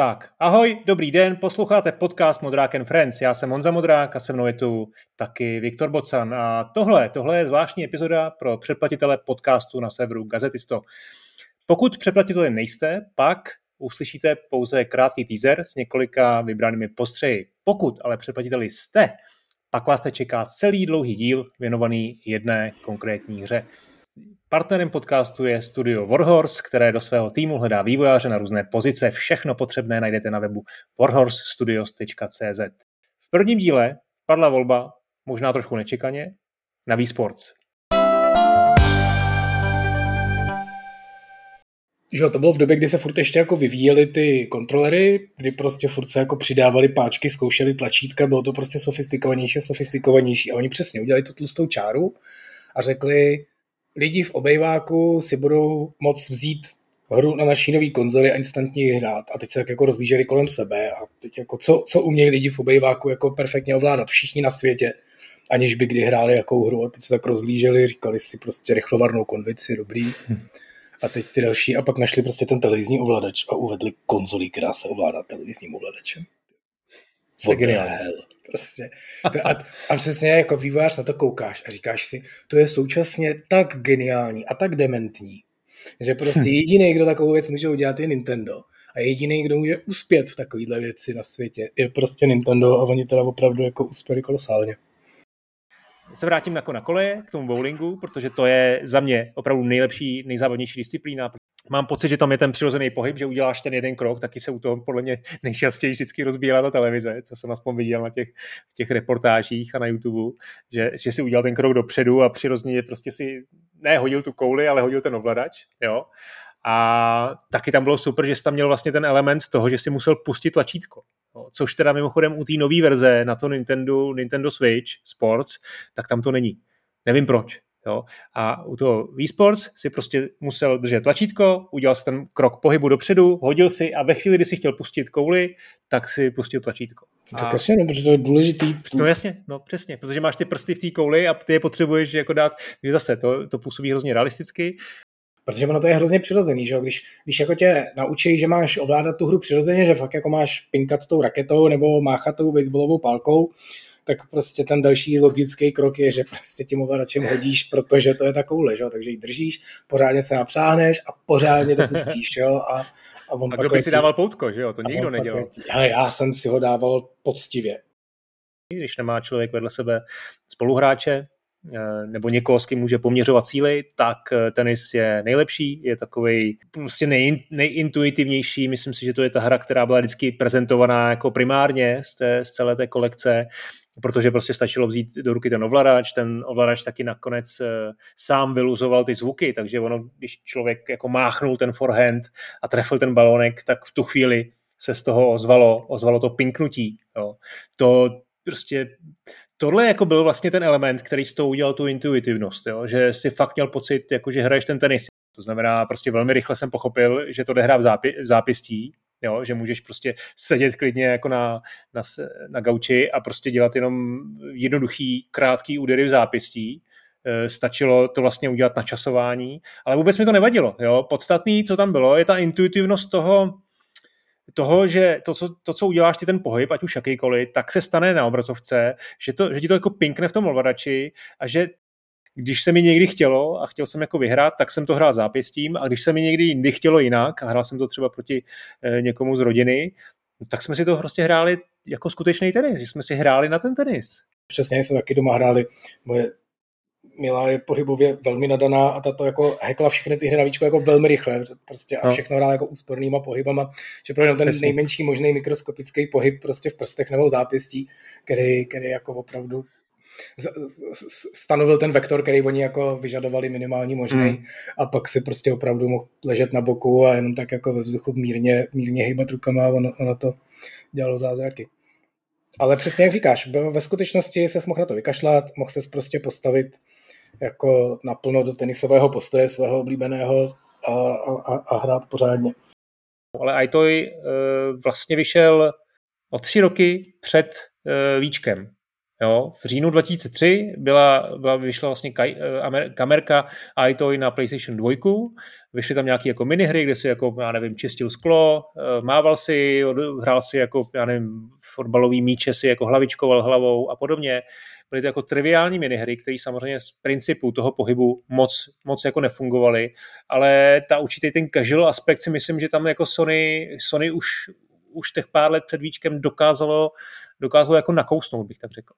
Tak, ahoj, dobrý den, posloucháte podcast Modrák and Friends. Já jsem Honza Modrák a se mnou je tu taky Viktor Bocan. A tohle, tohle je zvláštní epizoda pro předplatitele podcastu na serveru Gazetisto. Pokud předplatiteli nejste, pak uslyšíte pouze krátký teaser s několika vybranými postřeji. Pokud ale předplatiteli jste, pak vás te čeká celý dlouhý díl věnovaný jedné konkrétní hře. Partnerem podcastu je studio Warhorse, které do svého týmu hledá vývojáře na různé pozice. Všechno potřebné najdete na webu warhorsestudios.cz. V prvním díle padla volba, možná trošku nečekaně, na Sports. Že to bylo v době, kdy se furt ještě jako vyvíjely ty kontrolery, kdy prostě furt se jako přidávali páčky, zkoušeli tlačítka, bylo to prostě sofistikovanější a sofistikovanější. A oni přesně udělali tu tlustou čáru a řekli, lidi v obejváku si budou moc vzít hru na naší nový konzoli a instantně ji hrát. A teď se tak jako rozlíželi kolem sebe a teď jako co, co umějí lidi v obejváku jako perfektně ovládat. Všichni na světě, aniž by kdy hráli jakou hru. A teď se tak rozlíželi, říkali si prostě rychlovarnou konvici, dobrý. A teď ty další, a pak našli prostě ten televizní ovladač a uvedli konzoli, která se ovládá televizním ovladačem. The hell? Prostě. To, a, a přesně jako vývojář na to koukáš a říkáš si, to je současně tak geniální a tak dementní, že prostě jediný, kdo takovou věc může udělat, je Nintendo. A jediný, kdo může uspět v takovéhle věci na světě, je prostě Nintendo a oni teda opravdu jako uspěli kolosálně. Se vrátím na, na koleje k tomu bowlingu, protože to je za mě opravdu nejlepší, nejzávodnější disciplína, mám pocit, že tam je ten přirozený pohyb, že uděláš ten jeden krok, taky se u toho podle mě nejčastěji vždycky rozbíjela ta televize, co jsem aspoň viděl na těch, v těch reportážích a na YouTube, že, že si udělal ten krok dopředu a přirozeně prostě si ne hodil tu kouli, ale hodil ten ovladač, jo. A taky tam bylo super, že jsi tam měl vlastně ten element toho, že si musel pustit tlačítko. Jo? Což teda mimochodem u té nové verze na to Nintendo, Nintendo Switch Sports, tak tam to není. Nevím proč. Jo? A u toho Wii Sports si prostě musel držet tlačítko, udělal si ten krok pohybu dopředu, hodil si a ve chvíli, kdy si chtěl pustit kouli, tak si pustil tlačítko. A... Tak jasně, no, protože to je důležitý. No jasně, no přesně, protože máš ty prsty v té kouli a ty je potřebuješ jako dát, že zase to, to působí hrozně realisticky. Protože ono to je hrozně přirozený, že jo? Když, když jako tě naučí, že máš ovládat tu hru přirozeně, že fakt jako máš pinkat tou raketou nebo máchat tou baseballovou pálkou, tak prostě ten další logický krok je, že prostě tím ovladačem hodíš, protože to je takovou že? takže ji držíš, pořádně se napřáhneš a pořádně to pustíš, jo, a, a on a kdo by si dával poutko, že jo, to nikdo nedělal. Ale já jsem si ho dával poctivě. Když nemá člověk vedle sebe spoluhráče, nebo někoho, s kým může poměřovat síly, tak eh, tenis je nejlepší, je takový prostě nej, nejintuitivnější. Myslím si, že to je ta hra, která byla vždycky prezentovaná jako primárně z, té, z celé té kolekce protože prostě stačilo vzít do ruky ten ovladač, ten ovladač taky nakonec eh, sám vyluzoval ty zvuky, takže ono, když člověk jako máchnul ten forehand a trefil ten balonek, tak v tu chvíli se z toho ozvalo, ozvalo to pinknutí. Jo. To prostě tohle jako byl vlastně ten element, který s tou udělal tu intuitivnost, jo? že si fakt měl pocit, jako že hraješ ten tenis. To znamená, prostě velmi rychle jsem pochopil, že to jde hrát v, zápi- v zápěstí, jo, že můžeš prostě sedět klidně jako na, na, na gauči a prostě dělat jenom jednoduchý, krátký údery v zápěstí, e, stačilo to vlastně udělat na časování, ale vůbec mi to nevadilo. Jo. Podstatný, co tam bylo, je ta intuitivnost toho, toho, že to co, to, co uděláš ty ten pohyb, ať už jakýkoliv, tak se stane na obrazovce, že, to, že ti to jako pinkne v tom ovladači a že když se mi někdy chtělo a chtěl jsem jako vyhrát, tak jsem to hrál zápěstím a když se mi někdy jindy chtělo jinak a hrál jsem to třeba proti e, někomu z rodiny, tak jsme si to prostě hráli jako skutečný tenis, že jsme si hráli na ten tenis. Přesně, jsme taky doma hráli. Moje Milá je pohybově velmi nadaná a tato jako hekla všechny ty hry na víčko jako velmi rychle prostě a no. všechno hrál jako úspornýma pohybama, že pro ten nejmenší možný mikroskopický pohyb prostě v prstech nebo zápěstí, který, který jako opravdu stanovil ten vektor, který oni jako vyžadovali minimální možný hmm. a pak si prostě opravdu mohl ležet na boku a jenom tak jako ve vzduchu mírně, mírně hýbat rukama a ono, ono to dělalo zázraky. Ale přesně jak říkáš, ve skutečnosti se mohl na to vykašlat, mohl se prostě postavit jako naplno do tenisového postoje svého oblíbeného a, a, a hrát pořádně. Ale Aitoj uh, vlastně vyšel o tři roky před uh, Víčkem Jo, v říjnu 2003 byla, byla vyšla vlastně kaj, eh, kamerka iToy na PlayStation 2, vyšly tam nějaké jako minihry, kde si jako, já nevím, čistil sklo, eh, mával si, hrál si jako, já nevím, fotbalový míče si jako hlavičkoval hlavou a podobně. Byly to jako triviální minihry, které samozřejmě z principu toho pohybu moc, moc jako nefungovaly, ale ta určitý ten casual aspekt si myslím, že tam jako Sony, Sony už, už těch pár let před víčkem dokázalo dokázalo jako nakousnout, bych tak řekl.